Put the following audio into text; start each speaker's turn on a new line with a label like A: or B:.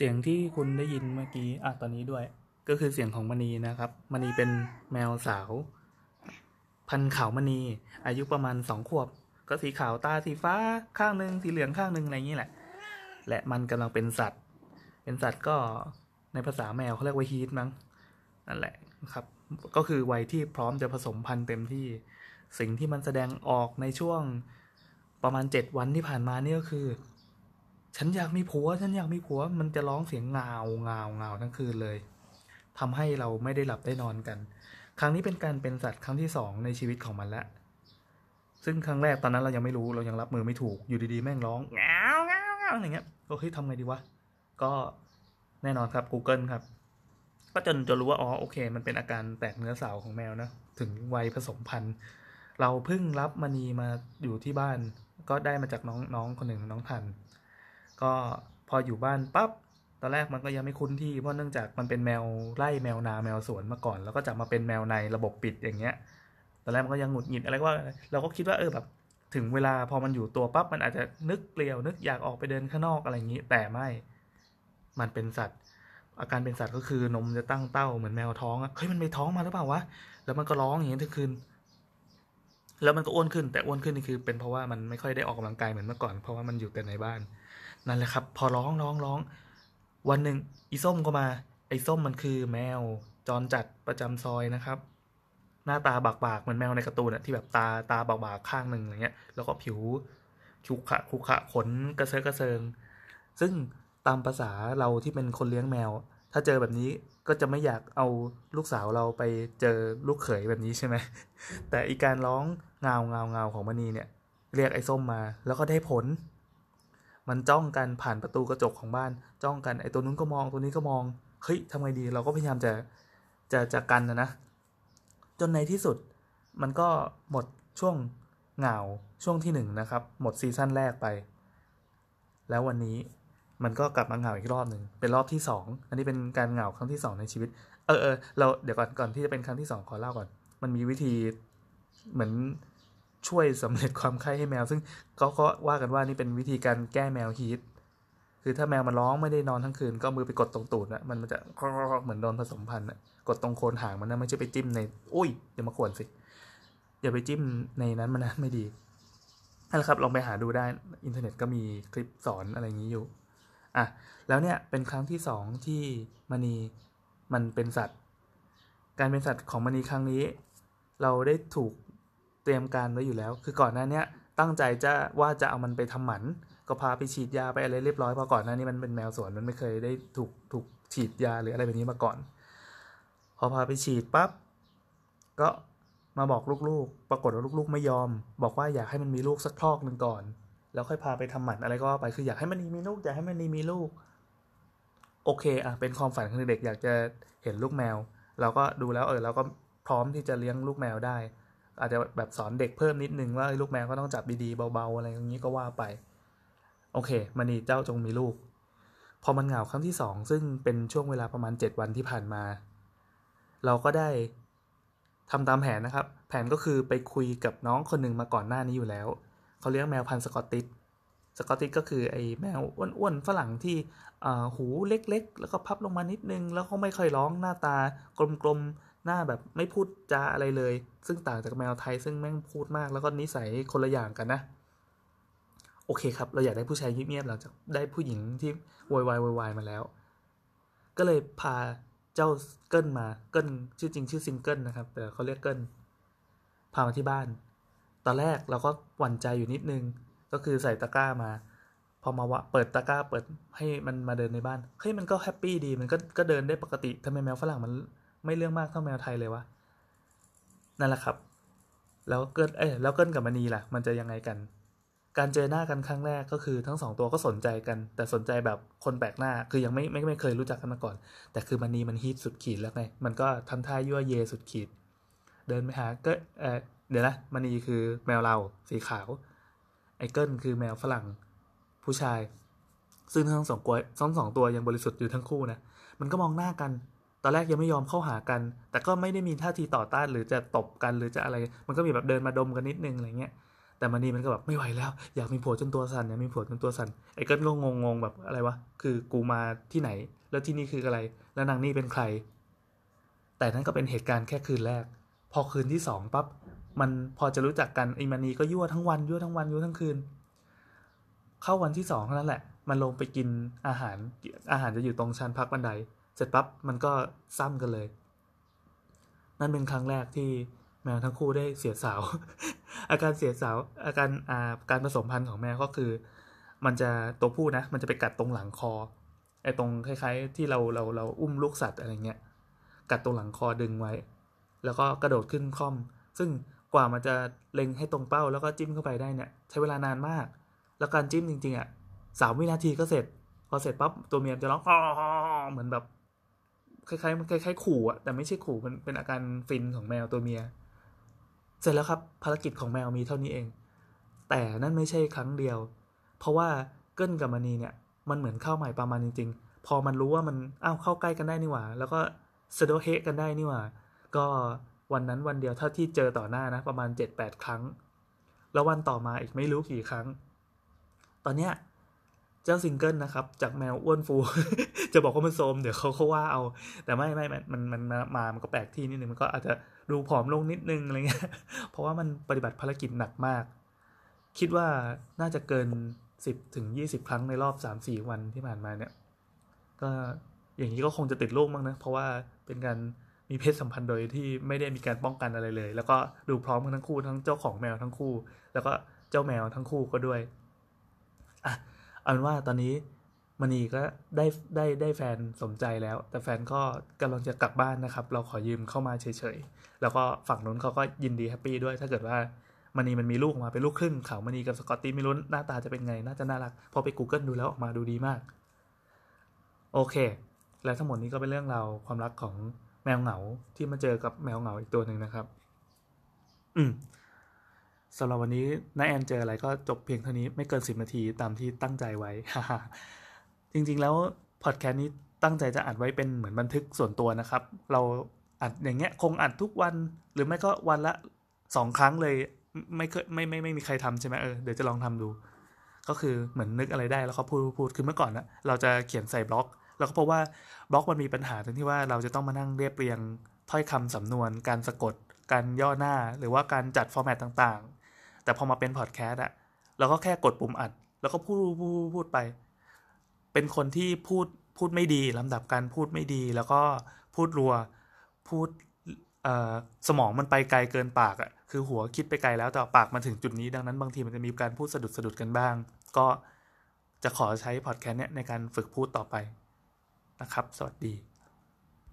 A: เสียงที่คุณได้ยินเมื่อกี้อะตอนนี้ด้วย ก็คือเสียงของมณีนะครับมณีเป็นแมวสาว พันขาวมณี อายุประมาณสองขวบ ก็สีขาวตาสีฟ้าข้างหนึ่งสีเหลืองข้างหนึ่งอะไรอย่างนี้แหละ และมันกำลังเป็นสัตว์ เป็นสัตว์ก็ในภาษาแมวเขาเรียกว่าฮีทมั้งนั่นแหละครับ ก็คือวัยที่พร้อมจะผสมพันธุ์เต็มที่สิ่งที่มันแสดงออกในช่วงประมาณเจ็ดวันที่ผ่านมานี่ก็คือ ฉันอยากมีผัว ฉันอยากมีผัว มันจะร้องเสียงงาวงาวงาวทั้งคืนเลยทำให้เราไม่ได้หลับได้นอนกัน ครั้งนี้เป็นการเป็นสัตว์ครั้งที่สองในชีวิตของมันละ ซึ่งครั้งแรกตอนนั้นเรายังไม่รู้เรายังรับมือไม่ถูก อยู่ดีๆแม่งร้องงาวงาวงาวอย่างเงี้ยก็เฮ้ยทำไงดีวะ ก็แน่นอนครับ Google ครับ ก็จนจะรู้ว่าอ๋อโอเค มันเป็นอาการแตกเนื้อเสาของแมวนะถึงวัยผสมพันธุ์ เราเพิ่งรับมณีมาอยู่ที่บ้าน ก็ได้มาจากน้องน้องคนหนึ่งน้องทัน ก็พออยู่บ้านปั๊บตอนแรกมันก็ยังไม่คุ้นที่เพราะเนื่องจากมันเป็นแมวไล่แมวนาแมวสวนมาก่อน แล้วก็จะมาเป็นแมวในระบบปิดอย่างเงี้ยตอนแรกมันก็ยังหงุดหงิดอะไรก็ว่า เราก็คิดว่าเออแบบถึงเวลาพอมันอยู่ตัวปั๊บมันอาจจะนึกเกลียวนึกอยากออกไปเดินข้างนอกอะไรอย่างนี้ แต่ไม่ มันเป็นสัตว์ อาการเป็นสัตว์ก็คือนมจะตั้งเต้าเหมือนแมวท้องอะเฮ้ยมันไปท้องมาหรือเปล่าวะแล้วมันก็ร้องอย่างนี้ทั้งคืนแล้วมันก็อ้วนขึ้นแต่อ้วนขึ้นนี่คือเป็นเพราะว่ามันไม่ค่อยได้ออกกำลังกายเหมือนเมื่อก่อนเพราะว่ามันอยู่แต่ในบ้าน นั่นแหละครับ พอร้องร้องร้อง วันหนึ่งอีส้มก็มา ไอ้ส้มมันคือแมวจรจัดประจำซอยนะครับ หน้าตาบากบากเหมือนแมวในการ์ตูนอะที่แบบตาตาบากบากข้างหนึ่งอะไรเงี้ย แล้วก็ผิวชุกขะคุขะขนกระเซาะกระเซิง ซึ่งตามภาษาเราที่เป็นคนเลี้ยงแมว ถ้าเจอแบบนี้ก็จะไม่อยากเอาลูกสาวเราไปเจอลูกเขยแบบนี้ใช่ไหม แต่อีการร้องเงาเงาเงาของมณีเนี่ย เรียกไอ้ส้มมา แล้วก็ได้ผล มันจ้องกันผ่านประตูกระจกของบ้านจ้องกันไอ้ตัวนู้นก็มองตัวนี้ก็มองเฮ้ยทำไงดีเราก็พยายามจะจะจะกันนะนะจนในที่สุดมันก็หมดช่วงเหงาช่วงที่หนึ่งนะครับ หมดซีซั่นแรกไป แล้ววันนี้มันก็กลับมาเหงาอีกรอบหนึ่งเป็นรอบที่สองอันนี้เป็นการเหงาครั้งที่สองในชีวิต เออเออเราเดี๋ยวก่อนก่อนที่จะเป็นครั้งที่สองขอเล่าก่อน มันมีวิธีเหมือน ช่วยสำเร็จความไข้ให้แมว ซึ่งเขาก็ว่ากันว่านี่เป็นวิธีการแก้แมวฮีทคือถ้าแมวมันร้องไม่ได้นอนทั้งคืน ก็มือไปกดตรงตูดนะมันมันจะเหมือนโดนผสมพันธุ์นะกดตรงโคนหางมันนะไม่ใช่ไปจิ้มในอุ้ยอย่ามาขวนสิอย่าไปจิ้มในนั้นมันนะไม่ดีนั่นแหละครับลองไปหาดูได้อินเทอร์เน็ตก็มีคลิปสอนอะไรอย่างนี้อยู่อะแล้วเนี่ยเป็นครั้งที่สองที่มณีมันเป็นสัตว์ การเป็นสัตว์ของมณีครั้งนี้ เราได้ถูก ตรียมการไว้อยู่แล้ว คือก่อนหน้านี้ตั้งใจจะว่าจะเอามันไปทำหมัน ก็พาไปฉีดยาไปอะไรเรียบร้อยเพราะก่อนหน้านี้มันเป็นแมวสวนมันไม่เคยได้ถูกถูกฉีดยาหรืออะไรแบบนี้มาก่อน พอพาไปฉีดปั๊บก็มาบอกลูกๆ ปรากฏว่าลูกๆ ไม่ยอม บอกว่าอยากให้มันมีลูกสักคลอกหนึ่งก่อน แล้วค่อยพาไปทำหมันอะไรก็ไป คืออยากให้มันมีลูกอยากให้มันมีลูก โอเคอะเป็นความฝันของเด็กอยากจะเห็นลูกแมว เราก็ดูแล้วเออเราก็พร้อมที่จะเลี้ยงลูกแมวได้ อาจจะแบบสอนเด็กเพิ่มนิดนึงว่าลูกแมวก็ต้องจับดีๆเบาๆอะไรอย่างนี้ก็ว่าไป โอเคมันนี่เจ้าจงมีลูก พอมันเหงาครั้งที่สองซึ่งเป็นช่วงเวลาประมาณเจ็ดวันที่ผ่านมา เราก็ได้ทำตามแผนนะครับ แผนก็คือไปคุยกับน้องคนหนึ่งมาก่อนหน้านี้อยู่แล้ว เขาเลี้ยงแมวพันธุ์สกอตติชสกอตติชก็คือไอ้แมวอ้วนๆฝรั่งที่หูเล็กๆ แล้วก็พับลงมานิดนึง แล้วเขาไม่ค่อยร้องหน้าตากลมๆ หน้าแบบไม่พูดจาอะไรเลย ซึ่งต่างจากแมวไทยซึ่งแม่งพูดมากแล้วก็นิสัยคนละอย่างกันนะ โอเคครับ เราอยากได้ผู้ชายเงียบๆหลังจากได้ผู้หญิงที่โวยวายโวยวายมาแล้ว ก็เลยพาเจ้าเกิลมาเกิลชื่อจริงชื่อซิงเกิลนะครับแต่เขาเรียกเกิลพามาที่บ้าน ตอนแรกเราก็หวั่นใจอยู่นิดนึง ก็คือใส่ตะกร้ามา พอมาวะเปิดตะกร้าเปิดให้มันมาเดินในบ้านเฮ้ยมันก็ happy ดีมันก็ก็เดินได้ปกติทำไมแมวฝรั่งมัน ไม่เรื่องมากเท่าแมวไทยเลยวะนั่นแหละครับ แล้วเกิลเอ้ยแล้วเกิลกับมณีล่ะ มันจะยังไงกัน การเจอหน้ากันครั้งแรกก็คือทั้งสองตัวก็สนใจกัน แต่สนใจแบบคนแปลกหน้า คือยังไม่ไม่ไม่เคยรู้จักกันมาก่อน แต่คือมันนีมัน heat สุดขีดแล้วไง มันก็ทำท่ายั่วเย็ดสุดขีด เดินไปหาก็เออเดี๋ยวนะมันนีคือแมวเราสีขาว ไอเกิลคือแมวฝรั่ง ผู้ชาย ซึ่งทั้งสองตัวทั้งสองตัวยังบริสุทธิ์อยู่ทั้งคู่นะ มันก็มองหน้ากัน อนแรกยังไม่ยอมเข้าหากัน แต่ก็ไม่ได้มีท่าทีต่อต้านหรือจะตบกันหรือจะอะไร มันก็มีแบบเดินมาดมกันนิดนึงอะไรเงี้ย แต่มันนี่มันก็แบบไม่ไหวแล้ว อยากมีผัวจนตัวสั่นอยากมีผัวจนตัวสั่น ไอ้เกิลก็งงงๆแบบอะไรวะ คือกูมาที่ไหน แล้วที่นี่คืออะไร แล้วนางนี่เป็นใคร แต่นั่นก็เป็นเหตุการณ์แค่คืนแรก พอคืนที่สองปั๊บ มันพอจะรู้จักกันไอ้มันนีก็ยั่วทั้งวันยั่วทั้งวันยั่วทั้งคืน เข้าวันที่สองเท่านั้นแหละ มันลงไปกินอาหาร อาหารจะอยู่ตรงชั้นพักบันได เสร็จปั๊บมันก็ซ้ำกันเลย นั่นเป็นครั้งแรกที่แมวทั้งคู่ได้เสียสาว อาการเสียสาวอาการอ่าการผสมพันธุ์ของแมวก็คือ มันจะตัวผู้นะ มันจะไปกัดตรงหลังคอไอ้ตรงคล้าย ๆ ที่เราเราเราอุ้มลูกสัตว์อะไรเงี้ยกัดตรงหลังคอดึงไว้ แล้วก็กระโดดขึ้นคล่อม ซึ่งกว่ามันจะเล็งให้ตรงเป้าแล้วก็จิ้มเข้าไปได้เนี่ยใช้เวลานานมาก แล้วการจิ้มจริงๆอะสามวินาทีก็เสร็จ พอเสร็จปั๊บตัวเมียจะร้องอ๋อเหมือนแบบ คล้ายๆคล้ายๆขู่อะแต่ไม่ใช่ขู่มันเป็นอาการฟินของแมวตัวเมีย เสร็จแล้วครับภารกิจของแมวมีเท่านี้เอง แต่นั่นไม่ใช่ครั้งเดียว เพราะว่าเกิ้ลกับมณีเนี่ย มันเหมือนเข้าใหม่ประมาณจริง ๆ พอมันรู้ว่ามันอ้าวเข้าใกล้กันได้นี่หว่า แล้วก็สะดวเฮกันได้นี่หว่า ก็วันนั้นวันเดียวเท่าที่เจอต่อหน้านะ ประมาณเจ็ดแปดครั้ง แล้ววันต่อมาอีกไม่รู้กี่ครั้ง ตอนเนี้ย เจ้าซิงเกิลนะครับ จากแมวอ้วนฟู จะบอกว่ามันโทรมเดี๋ยวเขาเขาว่าเอา แต่ไม่ไม่มันมันมามันก็แปลกที่นิดนึงมันก็อาจจะดูผอมลงนิดนึงอะไรเงี้ยเพราะว่ามันปฏิบัติภารกิจหนักมาก คิดว่าน่าจะเกินสิบถึงยี่สิบครั้งในรอบสามสี่วันที่ผ่านมาเนี่ย ก็อย่างนี้ก็คงจะติดลูกมั้งนะ เพราะว่าเป็นการมีเพศสัมพันธ์โดยที่ไม่ได้มีการป้องกันอะไรเลย แล้วก็ดูพร้อมกันทั้งคู่ทั้งเจ้าของแมวทั้งคู่ แล้วก็เจ้าแมวทั้งคู่ก็ด้วยอะ เอาเป็นว่าตอนนี้มณีก็ได้ได้ได้แฟนสมใจแล้ว แต่แฟนก็กำลังจะกลับบ้านนะครับ เราขอยืมเข้ามาเฉยๆ แล้วก็ฝั่งนู้นเขาก็ยินดีแฮปปี้ด้วย ถ้าเกิดว่ามณีมันมีลูกออกมาเป็นลูกครึ่งเขามณีกับสกอตตี้ไม่รู้หน้าตาจะเป็นไง น่าจะน่ารัก พอไป Google ดูแล้วออกมาดูดีมาก โอเค และทั้งหมดนี้ก็เป็นเรื่องราวความรักของแมวเหงาที่มาเจอกับแมวเหงาอีกตัวหนึ่งนะครับ อืม สำหรับวันนี้น้าแอนเจออะไรก็จบเพียงเท่านี้ไม่เกินสิบนาทีตามที่ตั้งใจไว้ จริงๆแล้วพอดแคสต์นี้ตั้งใจจะอัดไว้เป็นเหมือนบันทึกส่วนตัวนะครับ เราอัดอย่างเงี้ยคงอัดทุกวันหรือไม่ก็วันละสองครั้งเลยไม่เคยไม่ไม่ไม่มีใครทำใช่ไหมเออเดี๋ยวจะลองทำดู ก็คือเหมือนนึกอะไรได้แล้วก็พูดพูดคือเมื่อก่อนนะเราจะเขียนใส่บล็อก แล้วก็พราะว่าบล็อกมันมีปัญหาตรงที่ว่าเราจะต้องมานั่งเรียบเรียงถ้อยคำสำนวน การสะกด การย่อหน้า หรือว่าการจัดฟอร์แมตต่างๆ แต่พอมาเป็นพอดแคสต์อะเราก็แค่กดปุ่มอัด แล้วก็พูดพูดพูดไป เป็นคนที่พูดพูดไม่ดีลำดับการพูดไม่ดี แล้วก็พูดรัวพูดสมองมันไปไกลเกินปากอะคือหัวคิดไปไกลแล้วแต่ปากมาถึงจุดนี้ดังนั้นบางทีมันจะมีการพูดสะดุดสะดุดกันบ้าง ก็จะขอใช้พอดแคสต์เนี้ยในการฝึกพูดต่อไปนะครับ สวัสดี